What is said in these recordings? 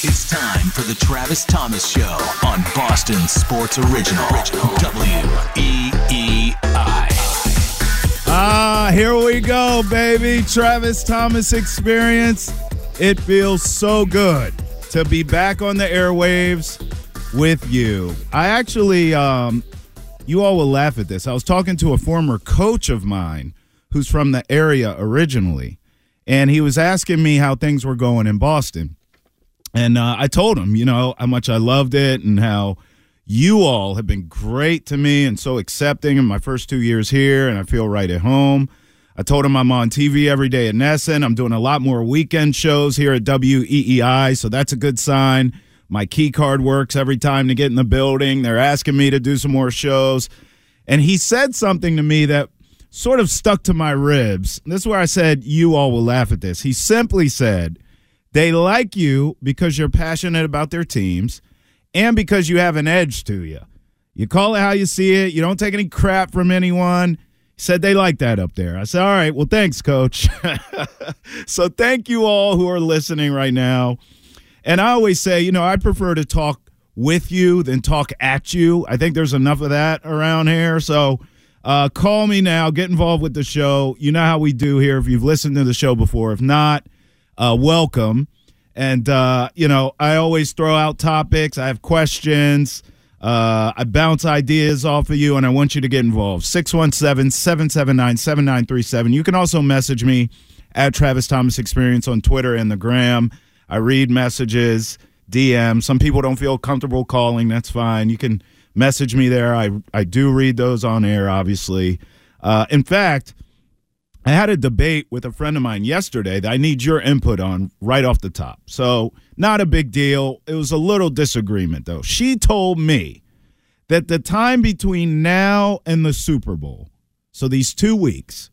It's time for the Travis Thomas Show on Boston Sports Original. W-E-E-I. Ah, here we go, baby. Travis Thomas experience. It feels so good to be back on the airwaves with you. I actually, um, you all will laugh at this. I was talking to a former coach of mine who's from the area originally, and he was asking me how things were going in Boston. And uh, I told him, you know, how much I loved it and how you all have been great to me and so accepting in my first two years here, and I feel right at home. I told him I'm on TV every day at NESN. I'm doing a lot more weekend shows here at WEEI, so that's a good sign. My key card works every time to get in the building. They're asking me to do some more shows. And he said something to me that sort of stuck to my ribs. This is where I said, You all will laugh at this. He simply said, They like you because you're passionate about their teams and because you have an edge to you. You call it how you see it, you don't take any crap from anyone. He said they like that up there. I said, All right, well, thanks, coach. so thank you all who are listening right now. And I always say, you know, I prefer to talk with you than talk at you. I think there's enough of that around here. So uh, call me now. Get involved with the show. You know how we do here. If you've listened to the show before, if not, uh, welcome. And uh, you know, I always throw out topics. I have questions. Uh, I bounce ideas off of you, and I want you to get involved. 617 779 7937. You can also message me at Travis Thomas Experience on Twitter and the Gram. I read messages, DM. Some people don't feel comfortable calling. That's fine. You can message me there. I, I do read those on air, obviously. Uh, in fact, I had a debate with a friend of mine yesterday that I need your input on right off the top. So, not a big deal. It was a little disagreement, though. She told me that the time between now and the Super Bowl, so these two weeks,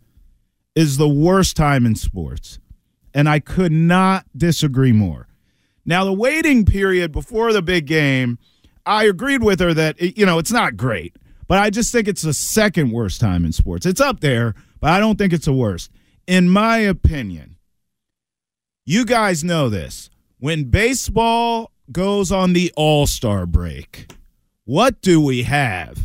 is the worst time in sports. And I could not disagree more. Now, the waiting period before the big game, I agreed with her that, you know, it's not great, but I just think it's the second worst time in sports. It's up there, but I don't think it's the worst. In my opinion, you guys know this. When baseball goes on the All Star break, what do we have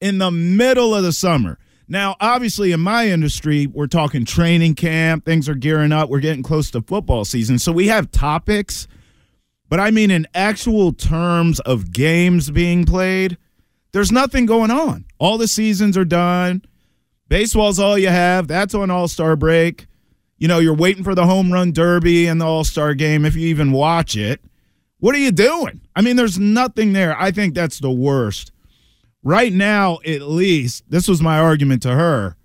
in the middle of the summer? Now, obviously, in my industry, we're talking training camp. Things are gearing up. We're getting close to football season. So we have topics, but I mean, in actual terms of games being played, there's nothing going on. All the seasons are done. Baseball's all you have. That's on All Star break. You know, you're waiting for the home run derby and the All Star game if you even watch it. What are you doing? I mean, there's nothing there. I think that's the worst. Right now, at least, this was my argument to her.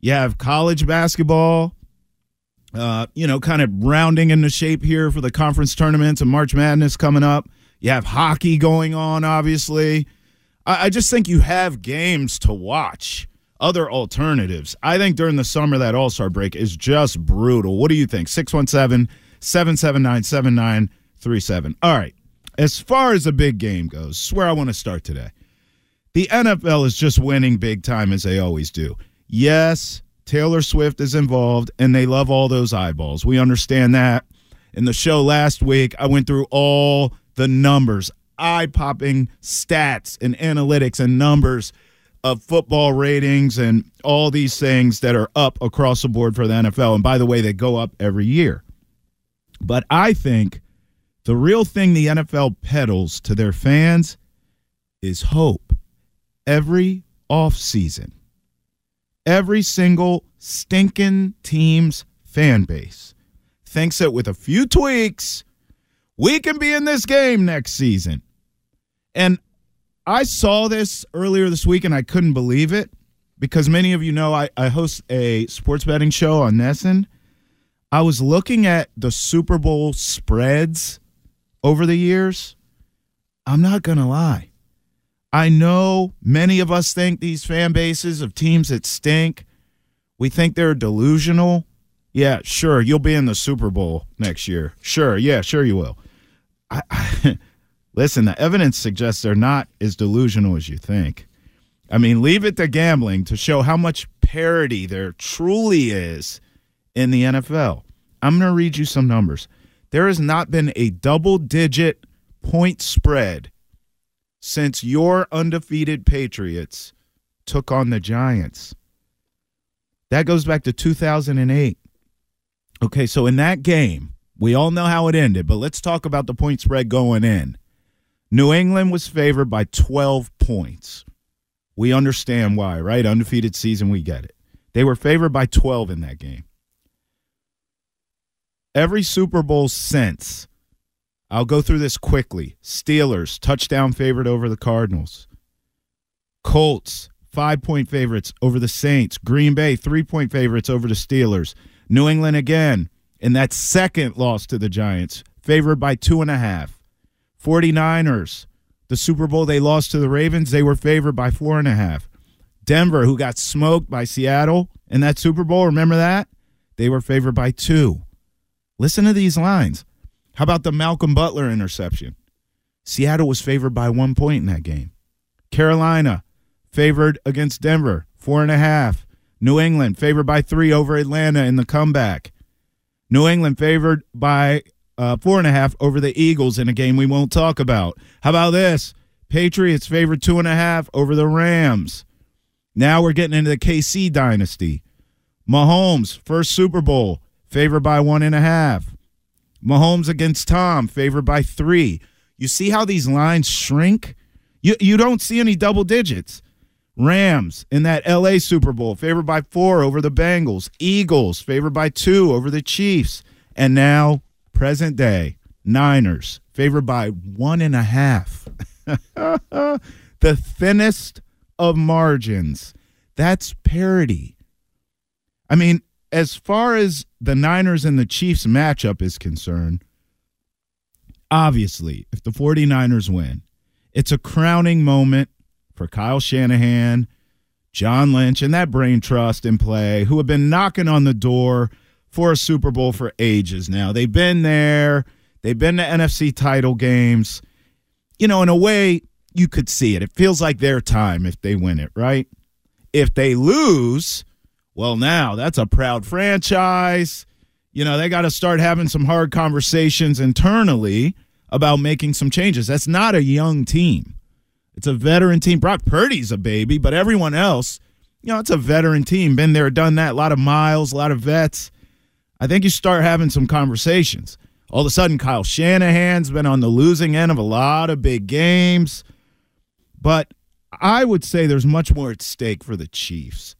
You have college basketball, uh, you know, kind of rounding into shape here for the conference tournaments and March Madness coming up. You have hockey going on, obviously. I, I just think you have games to watch other alternatives. I think during the summer, that All Star break is just brutal. What do you think? 617 779 7937. All right. As far as the big game goes, where I want to start today. The NFL is just winning big time as they always do. Yes, Taylor Swift is involved and they love all those eyeballs. We understand that. In the show last week, I went through all the numbers, eye popping stats and analytics and numbers of football ratings and all these things that are up across the board for the NFL. And by the way, they go up every year. But I think The real thing the NFL peddles to their fans is hope. Every offseason, every single stinking team's fan base thinks that with a few tweaks, we can be in this game next season. And I saw this earlier this week and I couldn't believe it because many of you know I, I host a sports betting show on NESN. I was looking at the Super Bowl spreads over the years. I'm not going to lie. I know many of us think these fan bases of teams that stink, we think they're delusional. Yeah, sure, you'll be in the Super Bowl next year. Sure, yeah, sure you will. I, I, listen, the evidence suggests they're not as delusional as you think. I mean, leave it to gambling to show how much parity there truly is in the NFL. I'm going to read you some numbers. There has not been a double digit point spread since your undefeated Patriots took on the Giants. That goes back to 2008. Okay, so in that game, we all know how it ended, but let's talk about the point spread going in. New England was favored by 12 points. We understand why, right? Undefeated season, we get it. They were favored by 12 in that game. Every Super Bowl since, I'll go through this quickly. Steelers, touchdown favorite over the Cardinals. Colts, five point favorites over the Saints. Green Bay, three point favorites over the Steelers. New England again, in that second loss to the Giants, favored by two and a half. 49ers, the Super Bowl they lost to the Ravens, they were favored by four and a half. Denver, who got smoked by Seattle in that Super Bowl, remember that? They were favored by two. Listen to these lines. How about the Malcolm Butler interception? Seattle was favored by one point in that game. Carolina favored against Denver, four and a half. New England favored by three over Atlanta in the comeback. New England favored by uh, four and a half over the Eagles in a game we won't talk about. How about this? Patriots favored two and a half over the Rams. Now we're getting into the KC dynasty. Mahomes, first Super Bowl, favored by one and a half. Mahomes against Tom, favored by three. You see how these lines shrink? You you don't see any double digits. Rams in that LA Super Bowl, favored by four over the Bengals. Eagles, favored by two over the Chiefs. And now, present day, Niners, favored by one and a half. the thinnest of margins. That's parity. I mean, as far as the Niners and the Chiefs matchup is concerned, obviously, if the 49ers win, it's a crowning moment for Kyle Shanahan, John Lynch, and that brain trust in play who have been knocking on the door for a Super Bowl for ages now. They've been there, they've been to NFC title games. You know, in a way, you could see it. It feels like their time if they win it, right? If they lose, well, now that's a proud franchise. You know, they got to start having some hard conversations internally about making some changes. That's not a young team. It's a veteran team. Brock Purdy's a baby, but everyone else, you know, it's a veteran team. Been there, done that. A lot of miles, a lot of vets. I think you start having some conversations. All of a sudden, Kyle Shanahan's been on the losing end of a lot of big games. But I would say there's much more at stake for the Chiefs.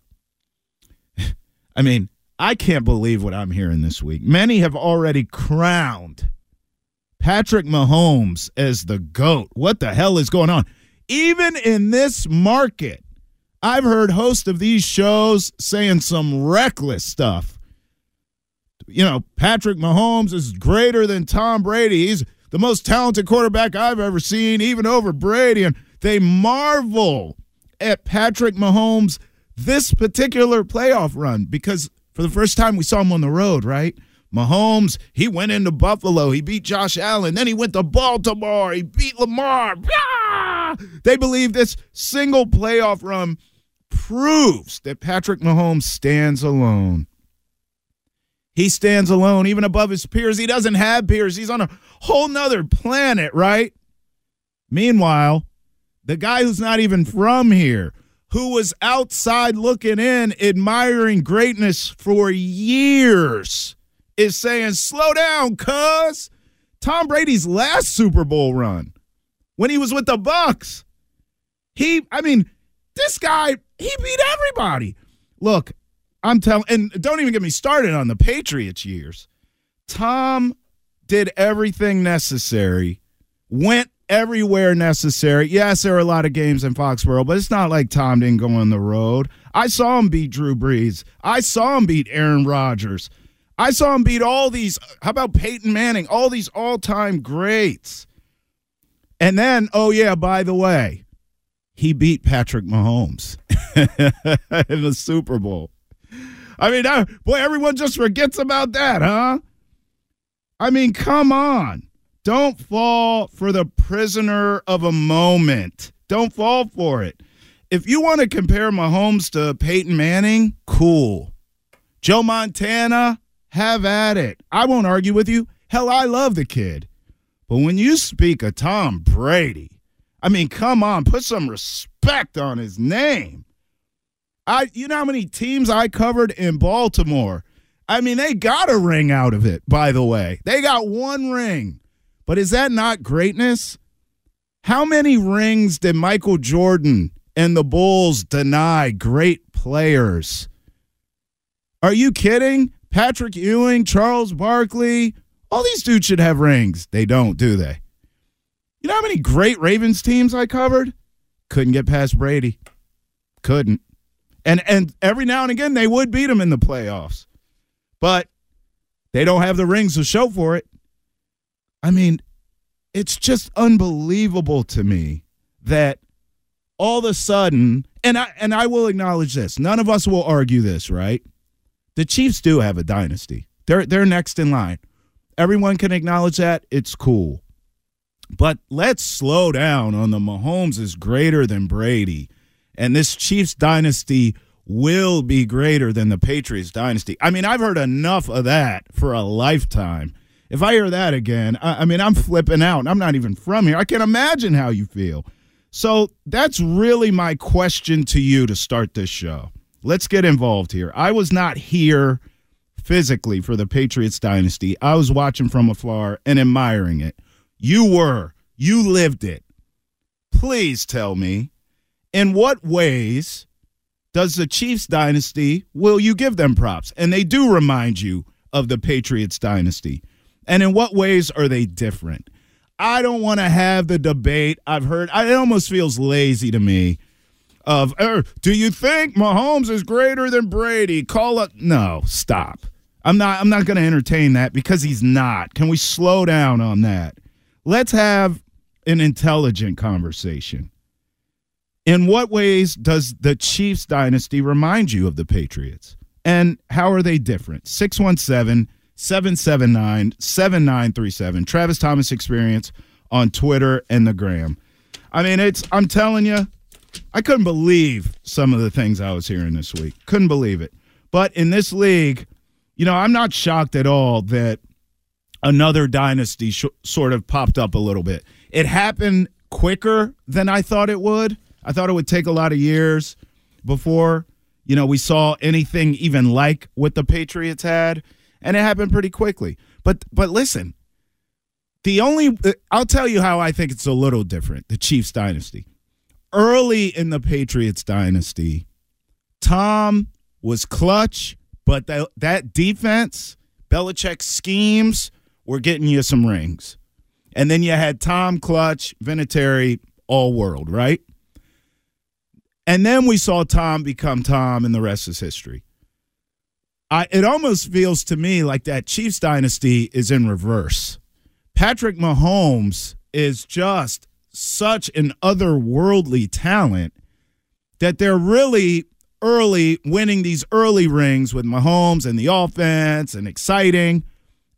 I mean, I can't believe what I'm hearing this week. Many have already crowned Patrick Mahomes as the GOAT. What the hell is going on? Even in this market, I've heard hosts of these shows saying some reckless stuff. You know, Patrick Mahomes is greater than Tom Brady. He's the most talented quarterback I've ever seen, even over Brady. And they marvel at Patrick Mahomes this particular playoff run because for the first time we saw him on the road, right? Mahomes, he went into Buffalo. He beat Josh Allen. Then he went to Baltimore. He beat Lamar. Ah! They believe this single playoff run proves that Patrick Mahomes stands alone. He stands alone, even above his peers. He doesn't have peers. He's on a whole nother planet, right? Meanwhile, the guy who's not even from here, who was outside looking in, admiring greatness for years, is saying, Slow down, cuz. Tom Brady's last Super Bowl run when he was with the Bucs. He, I mean, this guy, he beat everybody. Look, I'm telling, and don't even get me started on the Patriots years. Tom did everything necessary, went everywhere necessary. Yes, there are a lot of games in Foxborough, but it's not like Tom didn't go on the road. I saw him beat Drew Brees. I saw him beat Aaron Rodgers. I saw him beat all these. How about Peyton Manning? All these all time greats. And then, oh, yeah, by the way, he beat Patrick Mahomes in the Super Bowl. I mean, boy, everyone just forgets about that, huh? I mean, come on. Don't fall for the prisoner of a moment. Don't fall for it. If you want to compare Mahomes to Peyton Manning, cool. Joe Montana, have at it. I won't argue with you. Hell, I love the kid. But when you speak of Tom Brady, I mean, come on, put some respect on his name. I you know how many teams I covered in Baltimore? I mean, they got a ring out of it, by the way. They got one ring. But is that not greatness? How many rings did Michael Jordan and the Bulls deny great players? Are you kidding? Patrick Ewing, Charles Barkley, all these dudes should have rings. They don't, do they? You know how many great Ravens teams I covered? Couldn't get past Brady. Couldn't. And and every now and again they would beat them in the playoffs. But they don't have the rings to show for it. I mean, it's just unbelievable to me that all of a sudden, and I and I will acknowledge this. None of us will argue this, right? The Chiefs do have a dynasty. They're they're next in line. Everyone can acknowledge that. It's cool. But let's slow down on the Mahomes is greater than Brady. And this Chiefs dynasty will be greater than the Patriots dynasty. I mean, I've heard enough of that for a lifetime. If I hear that again, I, I mean, I'm flipping out. I'm not even from here. I can't imagine how you feel. So that's really my question to you to start this show. Let's get involved here. I was not here physically for the Patriots dynasty. I was watching from afar and admiring it. You were. You lived it. Please tell me, in what ways does the Chiefs dynasty will you give them props? And they do remind you of the Patriots dynasty. And in what ways are they different? I don't want to have the debate. I've heard it almost feels lazy to me of er, do you think Mahomes is greater than Brady? Call it no, stop. I'm not I'm not going to entertain that because he's not. Can we slow down on that? Let's have an intelligent conversation. In what ways does the Chiefs dynasty remind you of the Patriots? And how are they different? 617 779 7937. Travis Thomas Experience on Twitter and the Gram. I mean, it's, I'm telling you, I couldn't believe some of the things I was hearing this week. Couldn't believe it. But in this league, you know, I'm not shocked at all that another dynasty sh- sort of popped up a little bit. It happened quicker than I thought it would. I thought it would take a lot of years before, you know, we saw anything even like what the Patriots had, and it happened pretty quickly. But but listen, the only uh, I'll tell you how I think it's a little different, the Chiefs dynasty. Early in the Patriots dynasty, Tom was clutch, but that that defense, Belichick's schemes were getting you some rings. And then you had Tom Clutch, Vinatieri, all world, right? And then we saw Tom become Tom, and the rest is history. I, it almost feels to me like that Chiefs dynasty is in reverse. Patrick Mahomes is just such an otherworldly talent that they're really early winning these early rings with Mahomes and the offense and exciting.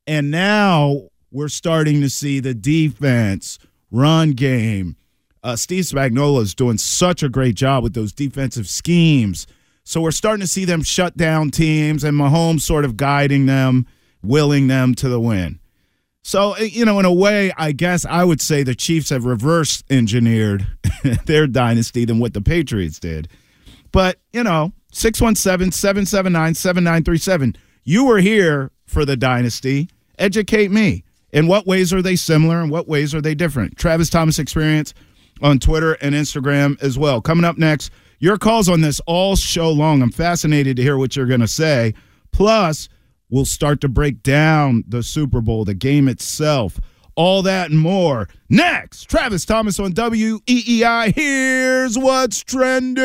And now we're starting to see the defense, run game. Uh, Steve Spagnuolo is doing such a great job with those defensive schemes. So we're starting to see them shut down teams and Mahomes sort of guiding them, willing them to the win. So, uh, you know, in a way, I guess I would say the Chiefs have reverse engineered their dynasty than what the Patriots did. But, you know, 617 779 7937. You were here for the dynasty educate me. In what ways are they similar and what ways are they different? Travis Thomas Experience on Twitter and Instagram as well. Coming up next, your calls on this all show long. I'm fascinated to hear what you're going to say. Plus, we'll start to break down the Super Bowl, the game itself, all that and more. Next, Travis Thomas on WEEI. Here's what's trending.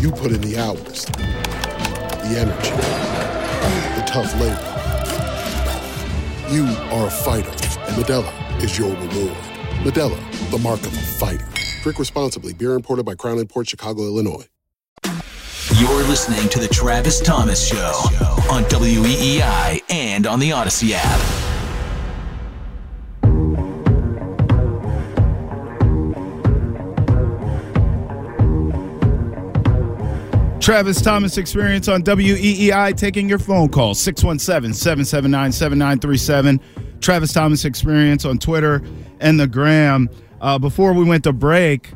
You put in the hours, the energy, the tough labor. You are a fighter, and Modelo is your reward. Modelo, the mark of a fighter. Drink responsibly. Beer imported by Crown Port Chicago, Illinois. You're listening to the Travis Thomas Show on WEEI and on the Odyssey app. Travis Thomas Experience on WEEI taking your phone call 617 779 7937. Travis Thomas Experience on Twitter and the gram. Uh, before we went to break,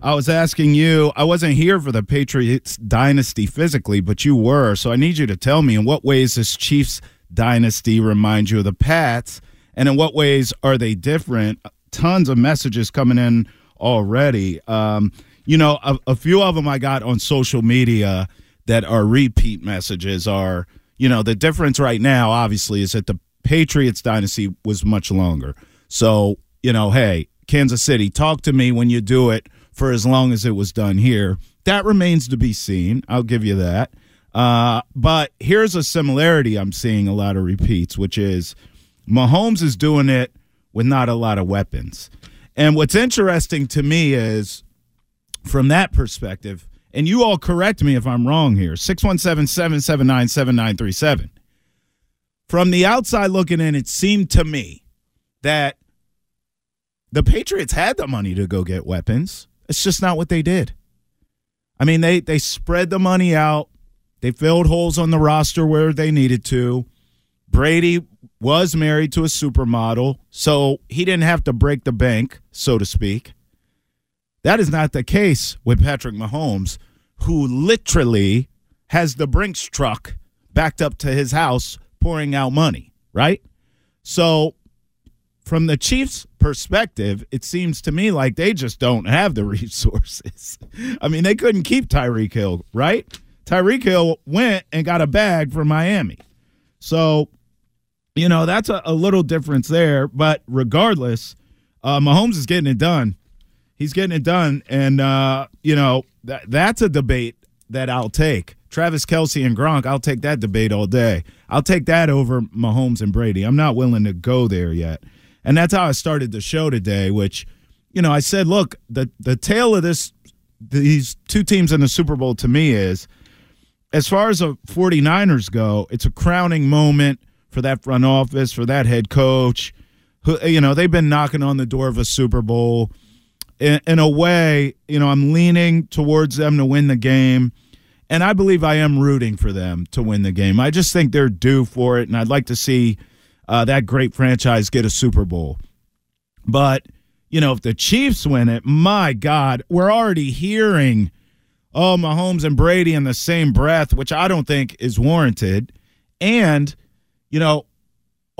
I was asking you, I wasn't here for the Patriots dynasty physically, but you were. So I need you to tell me in what ways this Chiefs dynasty reminds you of the Pats, and in what ways are they different? Tons of messages coming in already. Um, you know, a, a, few of them I got on social media that are repeat messages are, you know, the difference right now, obviously, is that the Patriots dynasty was much longer. So, you know, hey, Kansas City, talk to me when you do it for as long as it was done here. That remains to be seen. I'll give you that. Uh, but here's a similarity I'm seeing a lot of repeats, which is Mahomes is doing it with not a lot of weapons. And what's interesting to me is from that perspective, and you all correct me if I'm wrong here 617 779 7937. From the outside looking in, it seemed to me that the Patriots had the money to go get weapons. It's just not what they did. I mean, they they spread the money out. They filled holes on the roster where they needed to. Brady was married to a supermodel, so he didn't have to break the bank, so to speak. That is not the case with Patrick Mahomes, who literally has the Brinks truck backed up to his house pouring out money, right? So, from the Chiefs' perspective, it seems to me like they just don't have the resources. I mean, they couldn't keep Tyreek Hill, right? Tyreek Hill went and got a bag from Miami. So, you know, that's a, a little difference there. But regardless, uh, Mahomes is getting it done he's getting it done. And, uh, you know, that, that's a debate that I'll take. Travis Kelce and Gronk, I'll take that debate all day. I'll take that over Mahomes and Brady. I'm not willing to go there yet. And that's how I started the show today, which, you know, I said, look, the, the tale of this, these two teams in the Super Bowl to me is, as far as the 49ers go, it's a crowning moment for that front office, for that head coach. Who, you know, they've been knocking on the door of a Super Bowl in, in a way, you know, I'm leaning towards them to win the game. And I believe I am rooting for them to win the game. I just think they're due for it. And I'd like to see uh, that great franchise get a Super Bowl. But, you know, if the Chiefs win it, my God, we're already hearing oh, Mahomes and Brady in the same breath, which I don't think is warranted. And, you know,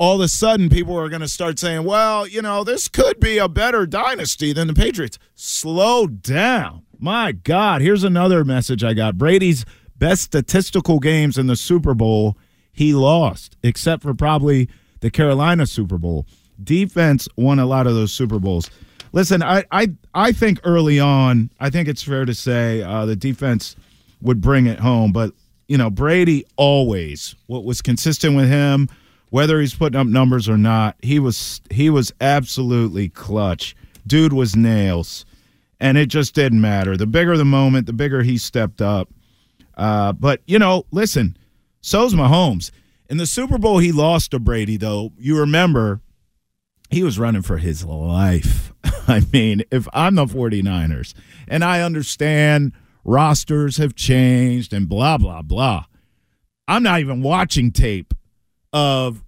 all of a sudden people are going to start saying, well, you know, this could be a better dynasty than the Patriots. Slow down. My God, here's another message I got. Brady's best statistical games in the Super Bowl, he lost, except for probably the Carolina Super Bowl. Defense won a lot of those Super Bowls. Listen, I I, I think early on, I think it's fair to say uh, the defense would bring it home, but you know Brady always what was consistent with him, whether he's putting up numbers or not, he was he was absolutely clutch. Dude was nails, and it just didn't matter. The bigger the moment, the bigger he stepped up. Uh, but you know, listen, so's Mahomes. In the Super Bowl, he lost to Brady, though. You remember he was running for his life. I mean, if I'm the 49ers, and I understand rosters have changed and blah, blah, blah, I'm not even watching tape of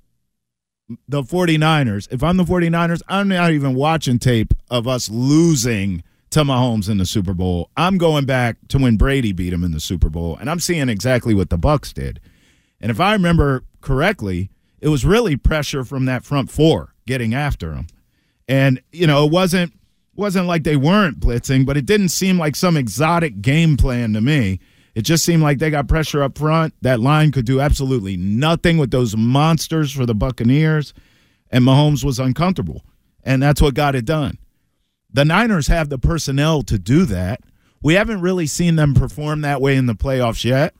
the 49ers. If I'm the 49ers, I'm not even watching tape of us losing to Mahomes in the Super Bowl. I'm going back to when Brady beat him in the Super Bowl, and I'm seeing exactly what the Bucs did. And if I remember correctly, it was really pressure from that front four getting after him. And you know, it wasn't wasn't like they weren't blitzing, but it didn't seem like some exotic game plan to me. It just seemed like they got pressure up front. That line could do absolutely nothing with those monsters for the Buccaneers, and Mahomes was uncomfortable. And that's what got it done. The Niners have the personnel to do that. We haven't really seen them perform that way in the playoffs yet.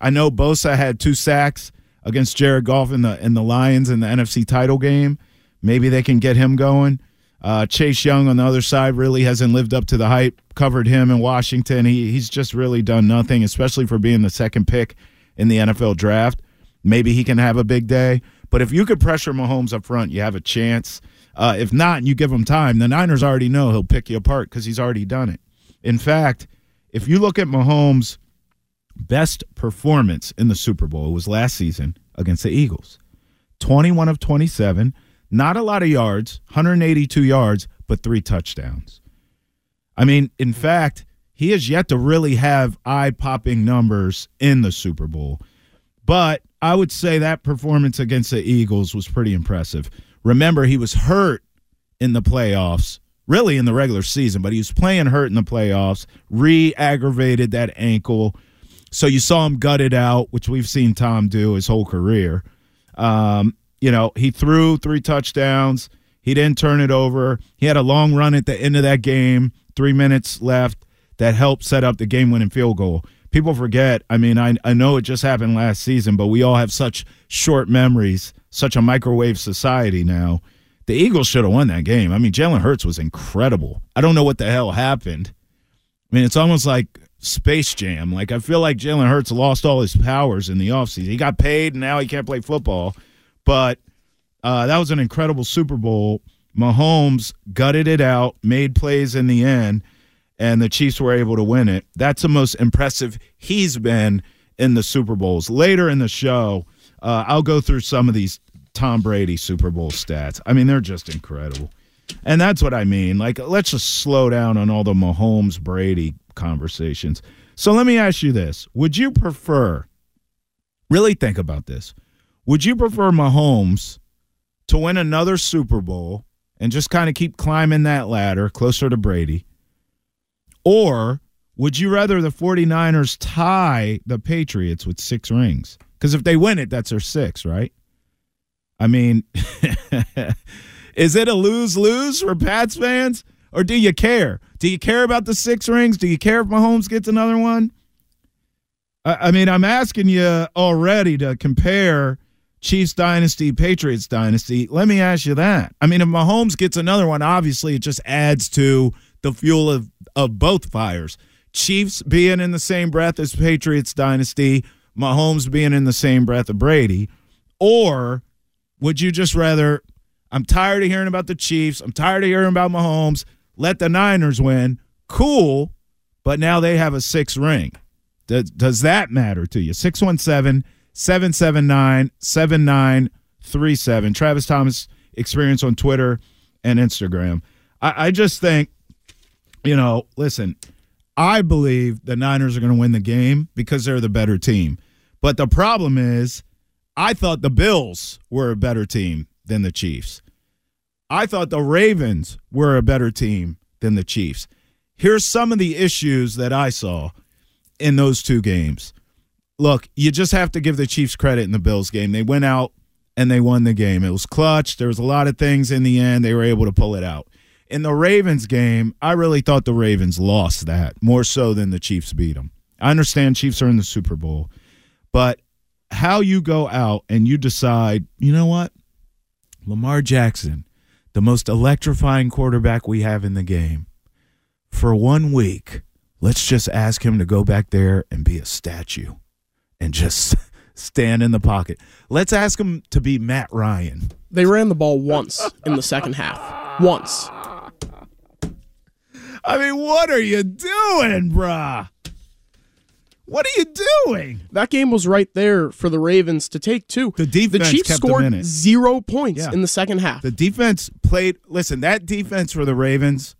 I know Bosa had two sacks against Jared Goff in the in the Lions in the NFC title game. Maybe they can get him going. Uh, Chase Young on the other side really hasn't lived up to the hype. Covered him in Washington. He he's just really done nothing, especially for being the second pick in the NFL draft. Maybe he can have a big day. But if you could pressure Mahomes up front, you have a chance. Uh, if not, and you give him time, the Niners already know he'll pick you apart because he's already done it. In fact, if you look at Mahomes' best performance in the Super Bowl, it was last season against the Eagles 21 of 27 not a lot of yards, 182 yards, but three touchdowns. I mean, in fact, he has yet to really have eye popping numbers in the Super Bowl. But I would say that performance against the Eagles was pretty impressive. Remember, he was hurt in the playoffs, really in the regular season, but he was playing hurt in the playoffs, re aggravated that ankle. So you saw him gut it out, which we've seen Tom do his whole career. Um, you know, he threw three touchdowns. He didn't turn it over. He had a long run at the end of that game, three minutes left, that helped set up the game winning field goal. People forget. I mean, I, I know it just happened last season, but we all have such short memories, such a microwave society now. The Eagles should have won that game. I mean, Jalen Hurts was incredible. I don't know what the hell happened. I mean, it's almost like Space Jam. Like, I feel like Jalen Hurts lost all his powers in the offseason. He got paid, and now he can't play football. But uh, that was an incredible Super Bowl. Mahomes gutted it out, made plays in the end, and the Chiefs were able to win it. That's the most impressive he's been in the Super Bowls. Later in the show, uh, I'll go through some of these Tom Brady Super Bowl stats. I mean, they're just incredible. And that's what I mean. Like, let's just slow down on all the Mahomes Brady conversations. So let me ask you this Would you prefer, really think about this, would you prefer Mahomes to win another Super Bowl and just kind of keep climbing that ladder closer to Brady? Or would you rather the 49ers tie the Patriots with six rings? Because if they win it, that's their six, right? I mean, is it a lose lose for Pats fans? Or do you care? Do you care about the six rings? Do you care if Mahomes gets another one? I mean, I'm asking you already to compare Chiefs dynasty, Patriots dynasty. Let me ask you that. I mean, if Mahomes gets another one, obviously it just adds to the fuel of, of both fires. Chiefs being in the same breath as Patriots dynasty, Mahomes being in the same breath of Brady. Or would you just rather, I'm tired of hearing about the Chiefs, I'm tired of hearing about Mahomes, let the Niners win? Cool, but now they have a six ring. Does, does that matter to you? 617- 779 7937. Travis Thomas experience on Twitter and Instagram. I, I just think, you know, listen, I believe the Niners are going to win the game because they're the better team. But the problem is, I thought the Bills were a better team than the Chiefs. I thought the Ravens were a better team than the Chiefs. Here's some of the issues that I saw in those two games. Look, you just have to give the Chiefs credit in the Bills game. They went out and they won the game. It was clutch. There was a lot of things in the end. They were able to pull it out. In the Ravens game, I really thought the Ravens lost that more so than the Chiefs beat them. I understand Chiefs are in the Super Bowl, but how you go out and you decide, you know what? Lamar Jackson, the most electrifying quarterback we have in the game, for one week, let's just ask him to go back there and be a statue and just stand in the pocket. Let's ask him to be Matt Ryan. They ran the ball once in the second half. Once. I mean, what are you doing, bruh? What are you doing? That game was right there for the Ravens to take too. The defense the Chiefs kept them in scored zero points Yeah. in the second half. The defense played. Listen, that defense for the Ravens.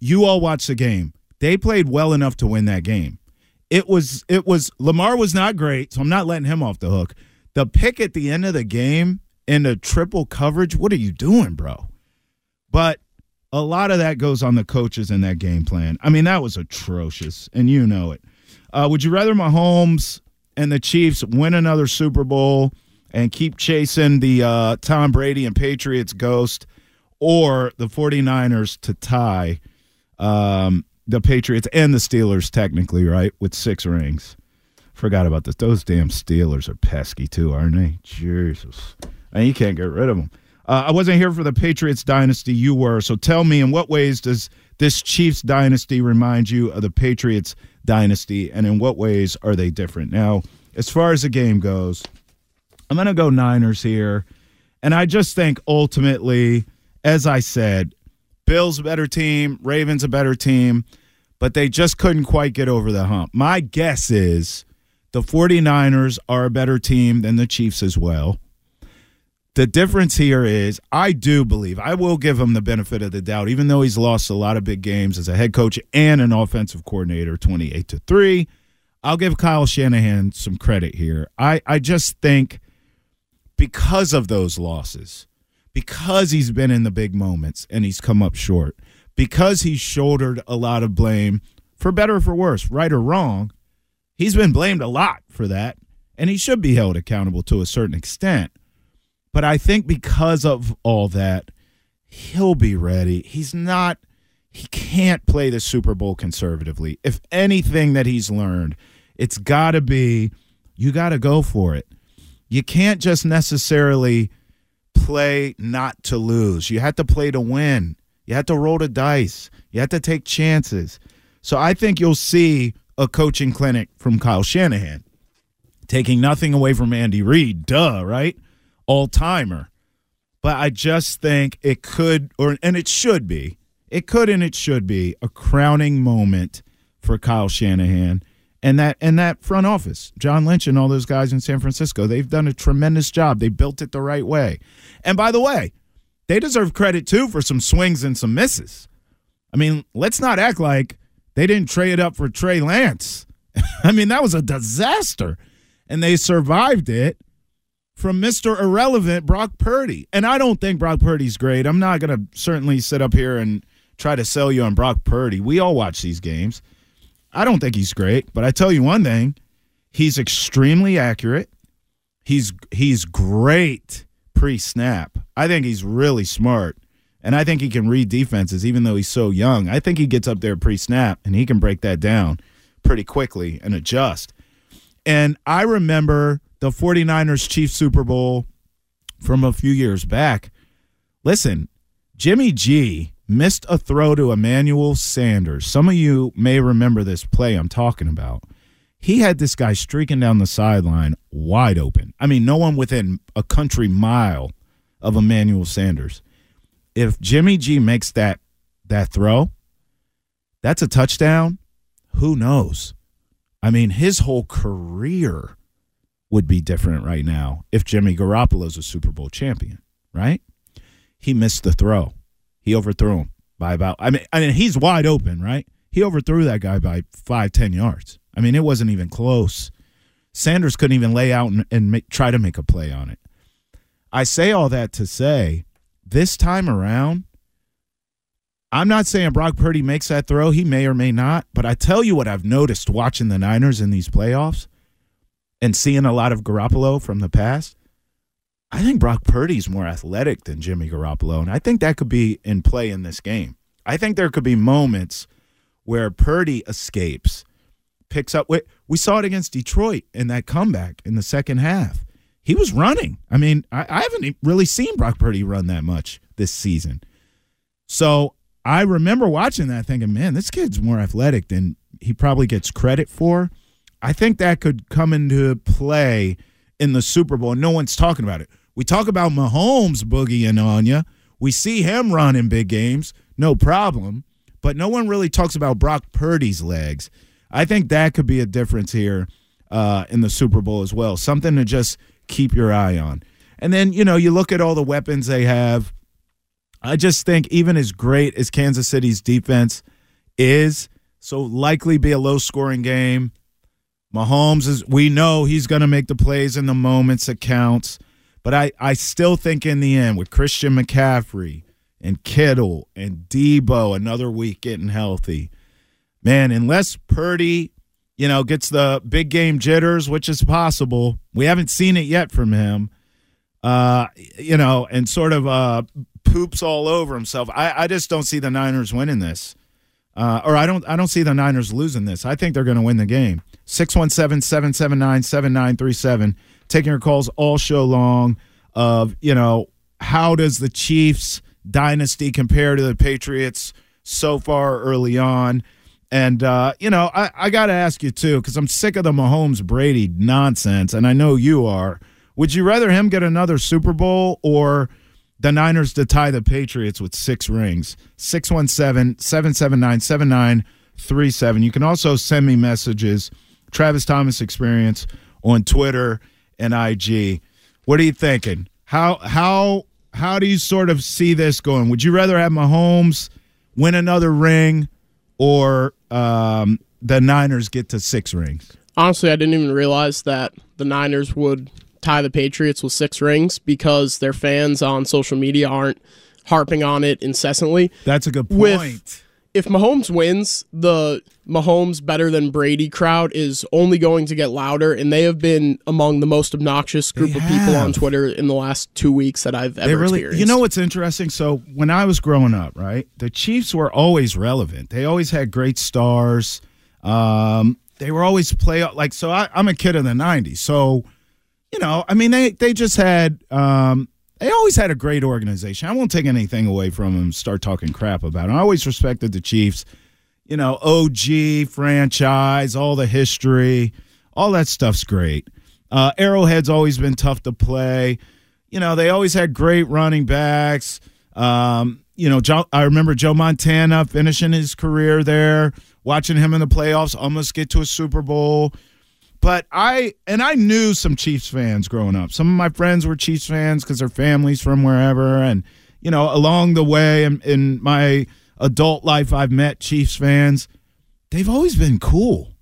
You all watched the game. They played well enough to win that game. It was. It was. Lamar was not great, so I'm not letting him off the hook. The pick at the end of the game in the triple coverage. What are you doing, bro? But a lot of that goes on the coaches in that game plan. I mean, that was atrocious, and you know it. Uh, would you rather Mahomes and the Chiefs win another Super Bowl and keep chasing the uh, Tom Brady and Patriots ghost, or the 49ers to tie um, the Patriots and the Steelers, technically, right, with six rings? Forgot about this. Those damn Steelers are pesky, too, aren't they? Jesus. And you can't get rid of them. Uh, I wasn't here for the Patriots dynasty. You were. So tell me, in what ways does this Chiefs dynasty remind you of the Patriots dynasty, and in what ways are they different? Now, as far as the game goes, I'm going to go Niners here. And I just think ultimately, as I said, Bills a better team, Ravens a better team, but they just couldn't quite get over the hump. My guess is the 49ers are a better team than the Chiefs as well. The difference here is I do believe I will give him the benefit of the doubt, even though he's lost a lot of big games as a head coach and an offensive coordinator, 28 to 3. I'll give Kyle Shanahan some credit here. I, I just think because of those losses, because he's been in the big moments and he's come up short, because he's shouldered a lot of blame, for better or for worse, right or wrong, he's been blamed a lot for that, and he should be held accountable to a certain extent. But I think because of all that, he'll be ready. He's not, he can't play the Super Bowl conservatively. If anything that he's learned, it's got to be you got to go for it. You can't just necessarily play not to lose. You have to play to win. You have to roll the dice. You have to take chances. So I think you'll see a coaching clinic from Kyle Shanahan, taking nothing away from Andy Reid. Duh, right? All timer. But I just think it could, or and it should be, it could and it should be a crowning moment for Kyle Shanahan and that and that front office, John Lynch and all those guys in San Francisco. They've done a tremendous job. They built it the right way. And by the way, they deserve credit too for some swings and some misses. I mean, let's not act like they didn't trade up for Trey Lance. I mean, that was a disaster. And they survived it from Mr. Irrelevant Brock Purdy. And I don't think Brock Purdy's great. I'm not going to certainly sit up here and try to sell you on Brock Purdy. We all watch these games. I don't think he's great, but I tell you one thing, he's extremely accurate. He's he's great pre-snap. I think he's really smart. And I think he can read defenses even though he's so young. I think he gets up there pre-snap and he can break that down pretty quickly and adjust. And I remember the 49ers Chiefs Super Bowl from a few years back. Listen, Jimmy G missed a throw to Emmanuel Sanders. Some of you may remember this play I'm talking about. He had this guy streaking down the sideline wide open. I mean, no one within a country mile of Emmanuel Sanders. If Jimmy G makes that that throw, that's a touchdown. Who knows? I mean, his whole career would be different right now if Jimmy Garoppolo's a Super Bowl champion, right? He missed the throw. He overthrew him by about I mean I mean he's wide open, right? he overthrew that guy by five, ten yards. I mean, it wasn't even close. Sanders couldn't even lay out and, and make, try to make a play on it. I say all that to say this time around, I'm not saying Brock Purdy makes that throw. He may or may not. But I tell you what I've noticed watching the Niners in these playoffs and seeing a lot of Garoppolo from the past. I think Brock Purdy's more athletic than Jimmy Garoppolo. And I think that could be in play in this game. I think there could be moments where Purdy escapes, picks up. We saw it against Detroit in that comeback in the second half. He was running. I mean, I, I haven't really seen Brock Purdy run that much this season. So I remember watching that thinking, man, this kid's more athletic than he probably gets credit for. I think that could come into play in the Super Bowl. And no one's talking about it. We talk about Mahomes boogieing on you. We see him run in big games, no problem. But no one really talks about Brock Purdy's legs. I think that could be a difference here uh, in the Super Bowl as well. Something to just keep your eye on. And then, you know, you look at all the weapons they have. I just think even as great as Kansas City's defense is, so likely be a low scoring game. Mahomes is we know he's going to make the plays in the moments that counts. But I, I still think in the end with Christian McCaffrey and Kittle and Deebo, another week getting healthy, man, unless Purdy, you know, gets the big game jitters, which is possible. We haven't seen it yet from him. Uh, you know, and sort of uh poops all over himself. I, I just don't see the Niners winning this. Uh, or I don't I don't see the Niners losing this. I think they're going to win the game. 617-779-7937. Taking your calls all show long of, you know, how does the Chiefs dynasty compare to the Patriots so far early on? And uh, you know, I, I got to ask you too, because I'm sick of the Mahomes Brady nonsense, and I know you are. Would you rather him get another Super Bowl or the Niners to tie the Patriots with six rings. 617 779 7937. You can also send me messages, Travis Thomas Experience, on Twitter and IG. What are you thinking? How, how, how do you sort of see this going? Would you rather have Mahomes win another ring or um, the Niners get to six rings? Honestly, I didn't even realize that the Niners would tie the Patriots with six rings because their fans on social media aren't harping on it incessantly. That's a good point. With, if Mahomes wins, the Mahomes better than Brady crowd is only going to get louder, and they have been among the most obnoxious group They of people on Twitter in the last two weeks that I've ever They really, experienced. you know what's interesting? So when I was growing up, right, the Chiefs were always relevant. They always had great stars. Um, they were always play like so. I, I'm a kid of the '90s, so you know, I mean, they they just had um, they always had a great organization. I won't take anything away from them. Start talking crap about them. I always respected the Chiefs. You know, OG franchise, all the history, all that stuff's great. Uh, Arrowhead's always been tough to play. You know, they always had great running backs. Um, you know, Joe, I remember Joe Montana finishing his career there, watching him in the playoffs, almost get to a Super Bowl. But I and I knew some Chiefs fans growing up. Some of my friends were Chiefs fans because their families from wherever, and you know, along the way in, in my adult life, I've met Chiefs fans. They've always been cool.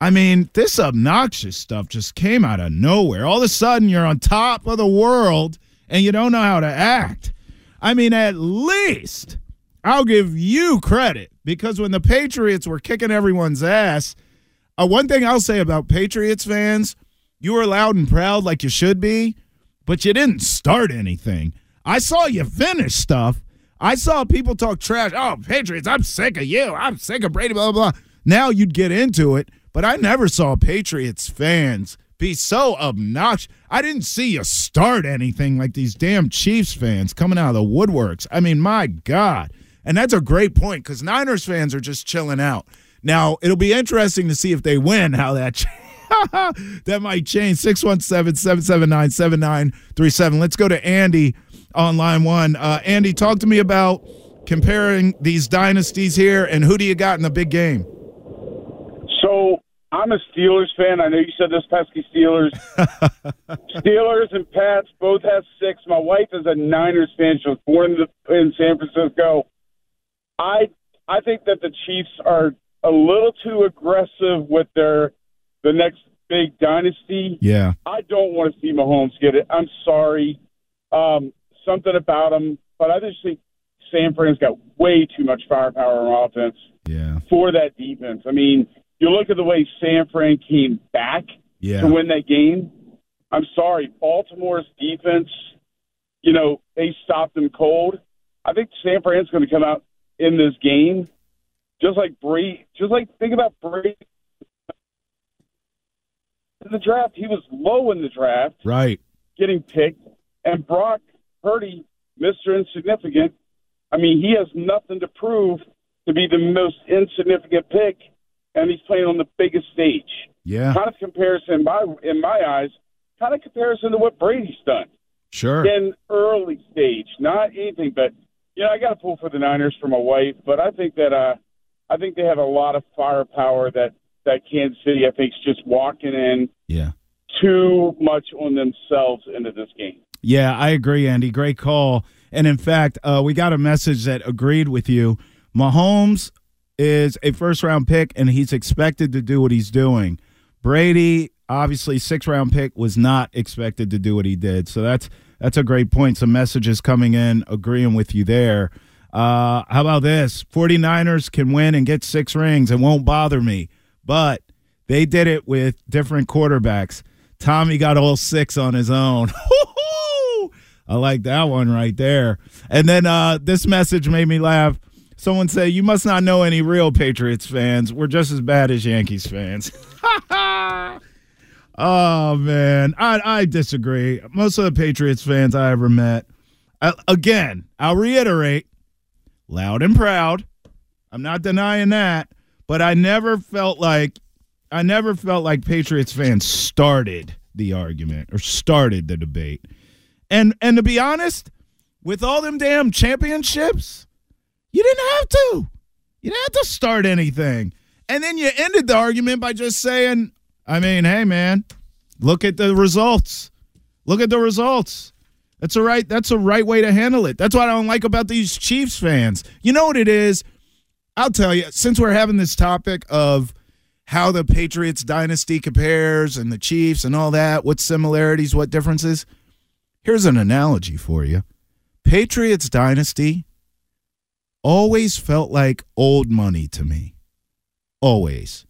I mean, this obnoxious stuff just came out of nowhere. All of a sudden, you're on top of the world and you don't know how to act. I mean, at least I'll give you credit because when the Patriots were kicking everyone's ass, uh, one thing I'll say about Patriots fans, you were loud and proud like you should be, but you didn't start anything. I saw you finish stuff. I saw people talk trash. Oh, Patriots, I'm sick of you. I'm sick of Brady, blah, blah, blah. Now you'd get into it, but I never saw Patriots fans be so obnoxious. I didn't see you start anything like these damn Chiefs fans coming out of the woodworks. I mean, my God. And that's a great point because Niners fans are just chilling out. Now, it'll be interesting to see if they win how that ch- that might change. 617-779-7937. Let's go to Andy on line one. Uh, Andy, talk to me about comparing these dynasties here and who do you got in the big game? So I'm a Steelers fan. I know you said this pesky Steelers. Steelers and Pats both have six. My wife is a Niners fan. She was born in, the, in San Francisco. I I think that the Chiefs are a little too aggressive with their the next big dynasty. Yeah. I don't want to see Mahomes get it. I'm sorry. Um, something about him, but I just think San Fran's got way too much firepower on offense Yeah. for that defense. I mean, you look at the way San Fran came back Yeah. to win that game. I'm sorry, Baltimore's defense, you know, they stopped them cold. I think San Fran's going to come out in this game just like Brady. Just like think about Brady in the draft. He was low in the draft, Right. getting picked, and Brock Purdy, Mister Insignificant. I mean, he has nothing to prove to be the most insignificant pick, and he's playing on the biggest stage. Yeah. Kind of comparison in my in my eyes, kind of comparison to what Brady's done Sure. in early stage, not anything. But you know, I got to pull for the Niners for my wife, but I think that uh, I think they have a lot of firepower that that Kansas City, I think, is just walking in Yeah. too much on themselves into this game. Yeah, I agree, Andy. Great call. And in fact, uh, we got a message that agreed with you. Mahomes is a first round pick, and he's expected to do what he's doing. Brady, obviously, six round pick, was not expected to do what he did. So that's that's a great point. Some messages coming in agreeing with you there. Uh, how about this? 49ers can win and get six rings. It won't bother me. But they did it with different quarterbacks. Tommy got all six on his own. I like that one right there. And then uh, this message made me laugh. Someone say, "You must not know any real Patriots fans. We're just as bad as Yankees fans." oh man, I I disagree. Most of the Patriots fans I ever met. Again, I'll reiterate, loud and proud. I'm not denying that, but I never felt like I never felt like Patriots fans started the argument or started the debate. And and to be honest, with all them damn championships, you didn't have to. You didn't have to start anything. And then you ended the argument by just saying, I mean, hey man, look at the results. Look at the results. That's a right that's a right way to handle it. That's what I don't like about these Chiefs fans. You know what it is? I'll tell you, since we're having this topic of how the Patriots dynasty compares and the Chiefs and all that, what similarities, what differences, here's an analogy for you. Patriots dynasty always felt like old money to me. Always.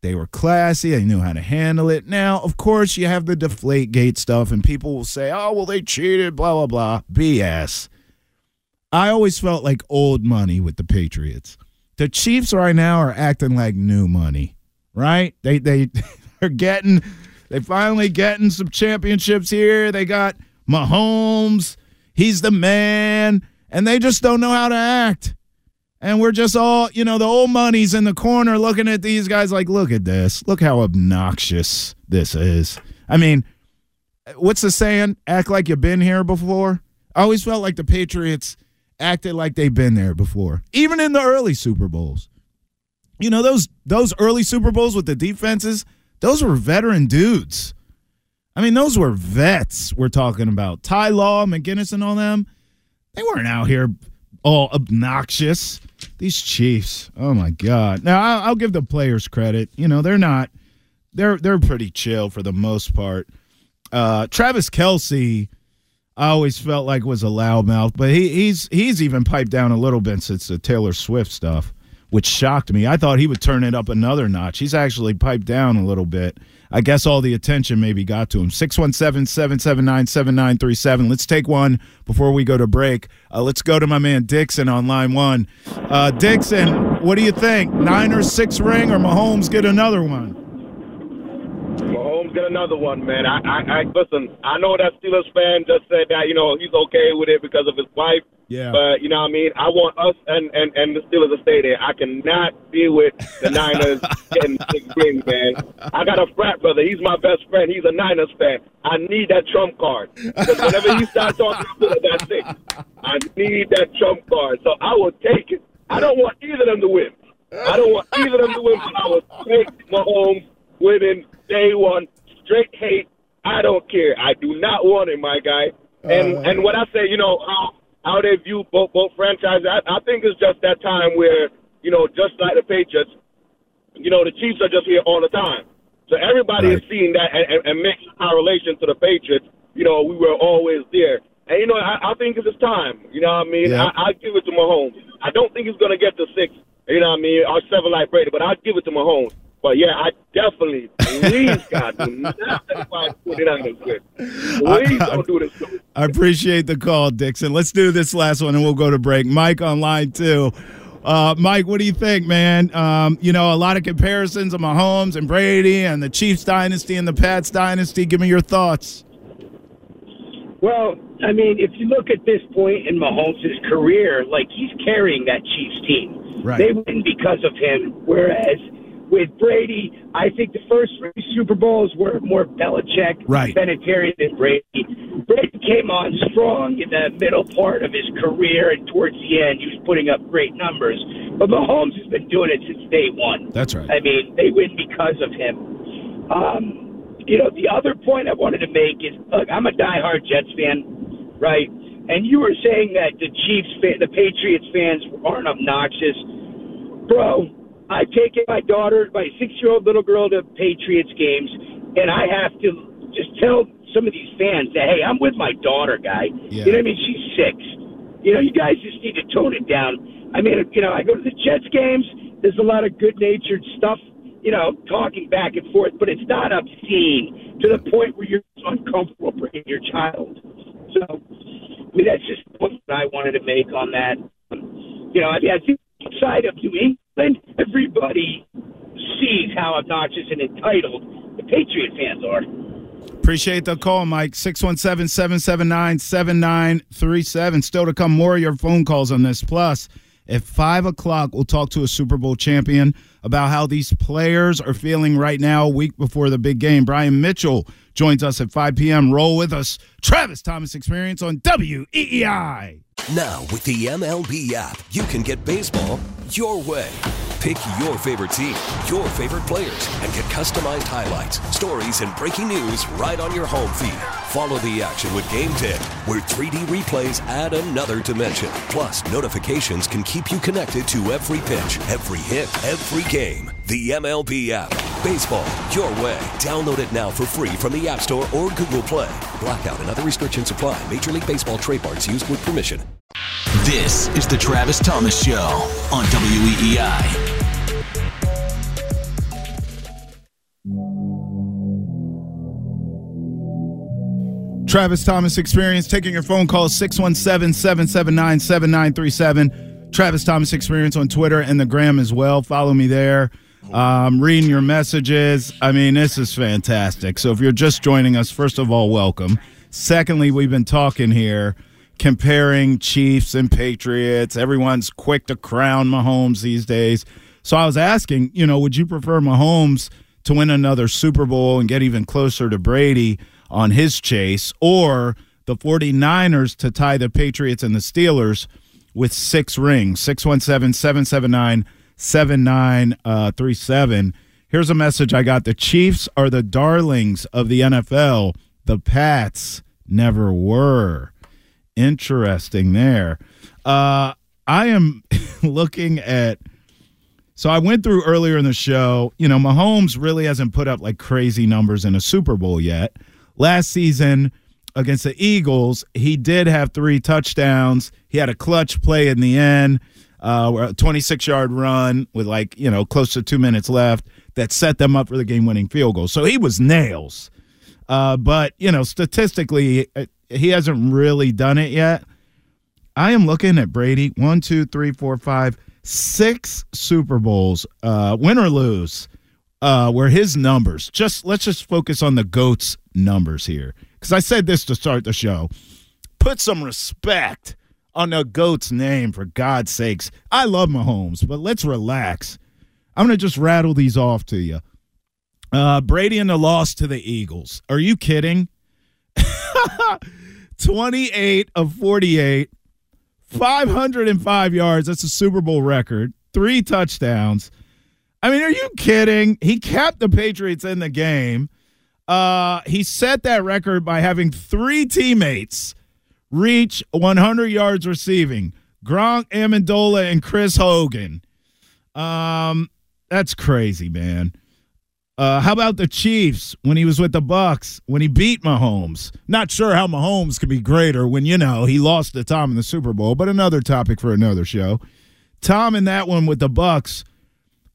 They were classy, they knew how to handle it. Now, of course, you have the deflate gate stuff, and people will say, oh, well, they cheated, blah, blah, blah. BS. I always felt like old money with the Patriots. The Chiefs right now are acting like new money, right? They they are getting they finally getting some championships here. They got Mahomes, he's the man, and they just don't know how to act. And we're just all, you know, the old money's in the corner looking at these guys like, look at this. Look how obnoxious this is. I mean, what's the saying? Act like you've been here before. I always felt like the Patriots acted like they've been there before, even in the early Super Bowls. You know those those early Super Bowls with the defenses. Those were veteran dudes. I mean, those were vets. We're talking about Ty Law, McGinest, and all them. They weren't out here all obnoxious. These Chiefs. Oh my God. Now I'll, I'll give the players credit. You know they're not. They're they're pretty chill for the most part. Uh, Travis Kelce. I always felt like was a loudmouth, but he, he's he's even piped down a little bit since the Taylor Swift stuff, which shocked me. I thought he would turn it up another notch. He's actually piped down a little bit. I guess all the attention maybe got to him. 617-779-7937. Let's take one before we go to break. Uh, let's go to my man Dixon on line one. Uh, Dixon, what do you think? Niners six ring or Mahomes get another one? Mahomes get another one, man. I, I, I listen. I know that Steelers fan just said that you know he's okay with it because of his wife. Yeah. But you know what I mean. I want us and and and the Steelers to stay there. I cannot deal with the Niners getting six rings, man. I got a frat brother. He's my best friend. He's a Niners fan. I need that trump card because whenever he starts talking about that six, I need that trump card. So I will take it. I don't want either of them to win. I don't want either of them to win, but I will take Mahomes winning day one. Straight hate. I don't care. I do not want it, my guy. And Uh. and what I say, you know, how how they view both both franchises, I, I think it's just that time where you know, just like the Patriots, you know, the Chiefs are just here all the time. So everybody Right. is seeing that and, and, and makes our relation to the Patriots. You know, we were always there. And, you know, I, I think it's his time. You know what I mean? Yeah. I, I give it to Mahomes. I don't think he's going to get to six, you know what I mean, or seven like Brady, but I'd give it to Mahomes. But, yeah, I definitely, please, God, do not let my 49ers win. Please don't do this. I appreciate the call, Dixon. Let's do this last one and we'll go to break. Mike on line two. Uh, Mike, what do you think, man? Um, you know, a lot of comparisons of Mahomes and Brady and the Chiefs dynasty and the Pats dynasty. Give me your thoughts. Well, I mean, if you look at this point in Mahomes' career, like he's carrying that Chiefs team. Right. They win because of him. Whereas with Brady, I think the first three Super Bowls were more Belichick, Right. Benetarian than Brady. Brady came on strong in the middle part of his career, and towards the end, he was putting up great numbers. But Mahomes has been doing it since day one. That's right. I mean, they win because of him. Um, you know, the other point I wanted to make is, look, I'm a diehard Jets fan, right? And you were saying that the Chiefs, fan, the Patriots fans aren't obnoxious, bro. I've taken my daughter, my six-year-old little girl, to Patriots games, and I have to just tell some of these fans that, hey, I'm with my daughter, guy. Yeah. You know what I mean? She's six. You know, you guys just need to tone it down. I mean, you know, I go to the Jets games. There's a lot of good-natured stuff, you know, talking back and forth, but it's not obscene to the point where you're uncomfortable bringing your child. So, I mean, that's just the point that I wanted to make on that. You know, I mean, I think outside of New England, everybody sees how obnoxious and entitled the Patriot fans are. Appreciate the call, Mike. 617 779 7937. Still to come more of your phone calls on this. Plus, at 5 o'clock, we'll talk to a Super Bowl champion about how these players are feeling right now, a week before the big game. Brian Mitchell joins us at 5 p.m. Roll with us. Travis Thomas Experience on WEEI. Now, with the MLB app, you can get baseball your way. Pick your favorite team, your favorite players, and get customized highlights, stories, and breaking news right on your home feed. Follow the action with Game Day, where 3D replays add another dimension. Plus, notifications can keep you connected to every pitch, every hit, every game. The MLB app. Baseball your way. Download it now for free from the App Store or Google Play. Blackout and other restrictions apply. Major League Baseball trademarks used with permission. This is the Travis Thomas Show on WEEI. Travis Thomas Experience taking your phone calls 617 779 7937. Travis Thomas Experience on Twitter and the gram as well. Follow me there. Um, reading your messages. I mean, this is fantastic. So if you're just joining us, first of all, welcome. Secondly, we've been talking here comparing Chiefs and Patriots. Everyone's quick to crown Mahomes these days. So I was asking, you know, would you prefer Mahomes to win another Super Bowl and get even closer to Brady on his chase, or the 49ers to tie the Patriots and the Steelers with six rings? 617 779 7937. Here's a message I got. The Chiefs are the darlings of the NFL. The Pats never were. Interesting there. Uh, I am looking at. So I went through earlier in the show. You know, Mahomes really hasn't put up like crazy numbers in a Super Bowl yet. Last season against the Eagles, he did have three touchdowns. He had a clutch play in the end, uh, a 26 yard run with like, you know, close to two minutes left that set them up for the game winning field goal. So he was nails. Uh, but, you know, statistically, he hasn't really done it yet. I am looking at Brady one, two, three, four, five, six Super Bowls, uh, win or lose, uh, where his numbers just let's just focus on the goats numbers here because I said this to start the show. Put some respect on the goat's name for God's sakes. I love Mahomes, but let's relax. I'm gonna just rattle these off to you. Uh, Brady and the loss to the Eagles. Are you kidding? 28 of 48, 505 yards. That's a Super Bowl record. Three touchdowns. I mean, are you kidding? He kept the Patriots in the game. Uh, he set that record by having three teammates reach 100 yards receiving Gronk, Amendola, and Chris Hogan. Um, that's crazy, man. Uh, how about the Chiefs when he was with the Bucs when he beat Mahomes? Not sure how Mahomes could be greater when you know he lost to Tom in the Super Bowl, but another topic for another show. Tom in that one with the Bucs,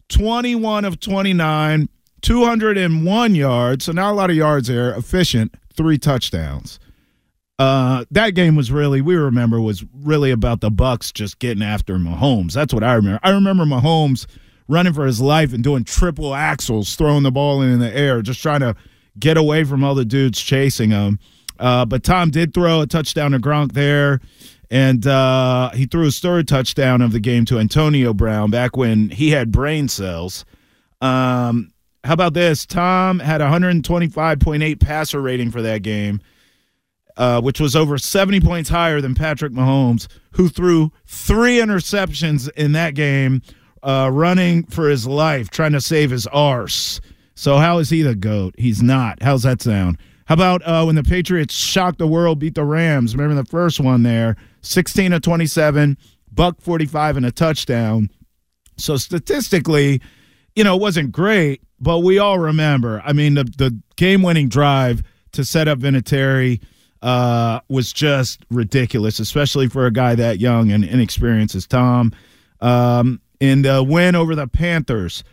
twenty-one of twenty-nine, two hundred and one yards, so not a lot of yards there. Efficient, three touchdowns. Uh, that game was really we remember was really about the Bucs just getting after Mahomes. That's what I remember. I remember Mahomes running for his life and doing triple axels, throwing the ball in the air, just trying to get away from all the dudes chasing him. Uh, but Tom did throw a touchdown to Gronk there, and uh, he threw his third touchdown of the game to Antonio Brown back when he had brain cells. Um, how about this? Tom had 125.8 passer rating for that game, uh, which was over 70 points higher than Patrick Mahomes, who threw three interceptions in that game uh, running for his life, trying to save his arse. So how is he the goat? He's not. How's that sound? How about uh, when the Patriots shocked the world, beat the Rams? Remember the first one there, sixteen to twenty-seven, buck forty-five and a touchdown. So statistically, you know, it wasn't great, but we all remember. I mean, the the game-winning drive to set up Vinatieri uh, was just ridiculous, especially for a guy that young and inexperienced as Tom. Um, and the win over the Panthers,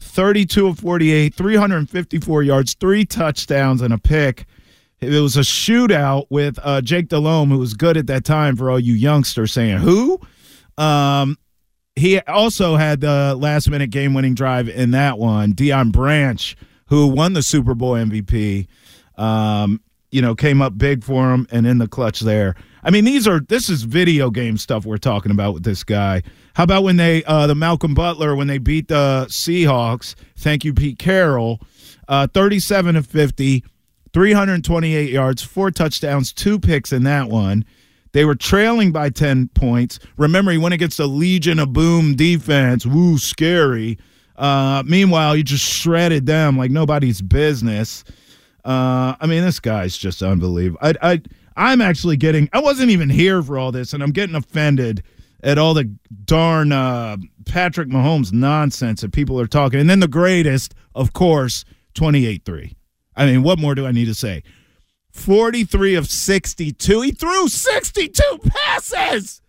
32 of 48, 354 yards, three touchdowns, and a pick. It was a shootout with uh, Jake Delhomme, who was good at that time for all you youngsters saying, who? Um, he also had the last minute game winning drive in that one. Deion Branch, who won the Super Bowl MVP, um, you know, came up big for him and in the clutch there. I mean, these are this is video game stuff we're talking about with this guy. How about when they uh, the Malcolm Butler when they beat the Seahawks? Thank you, Pete Carroll. Uh, Thirty-seven of 50, 328 yards, four touchdowns, two picks in that one. They were trailing by 10 points. Remember, he went against the Legion of Boom defense. Woo, scary. Uh, meanwhile, he just shredded them like nobody's business. Uh, I mean, this guy's just unbelievable. I, I, I'm actually getting. I wasn't even here for all this, and I'm getting offended at all the darn uh, Patrick Mahomes nonsense that people are talking. And then the greatest, of course, 28 3. I mean, what more do I need to say? 43 of 62. He threw 62 passes,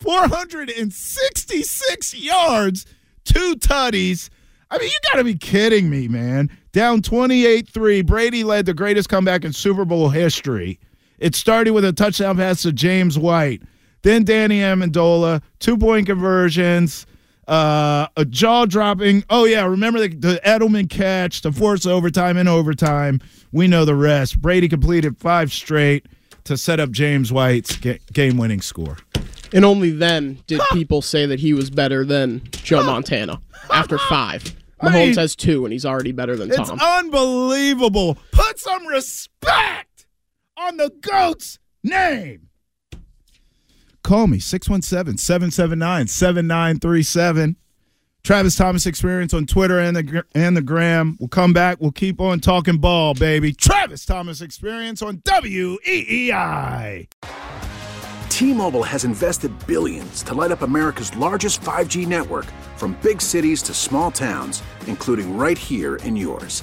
466 yards, two tutties. I mean, you got to be kidding me, man. Down 28 3. Brady led the greatest comeback in Super Bowl history. It started with a touchdown pass to James White. Then Danny Amendola, two point conversions, uh, a jaw dropping. Oh, yeah. Remember the, the Edelman catch to force overtime and overtime. We know the rest. Brady completed five straight to set up James White's ga- game winning score. And only then did people say that he was better than Joe Montana after five. I Mahomes mean, has two, and he's already better than Tom. It's Tom. unbelievable. Put some respect on the GOAT's name. Call me 617 779 7937. Travis Thomas Experience on Twitter and the and the gram. We'll come back. We'll keep on talking ball, baby. Travis Thomas Experience on WEEI. T-Mobile has invested billions to light up America's largest 5G network from big cities to small towns, including right here in yours.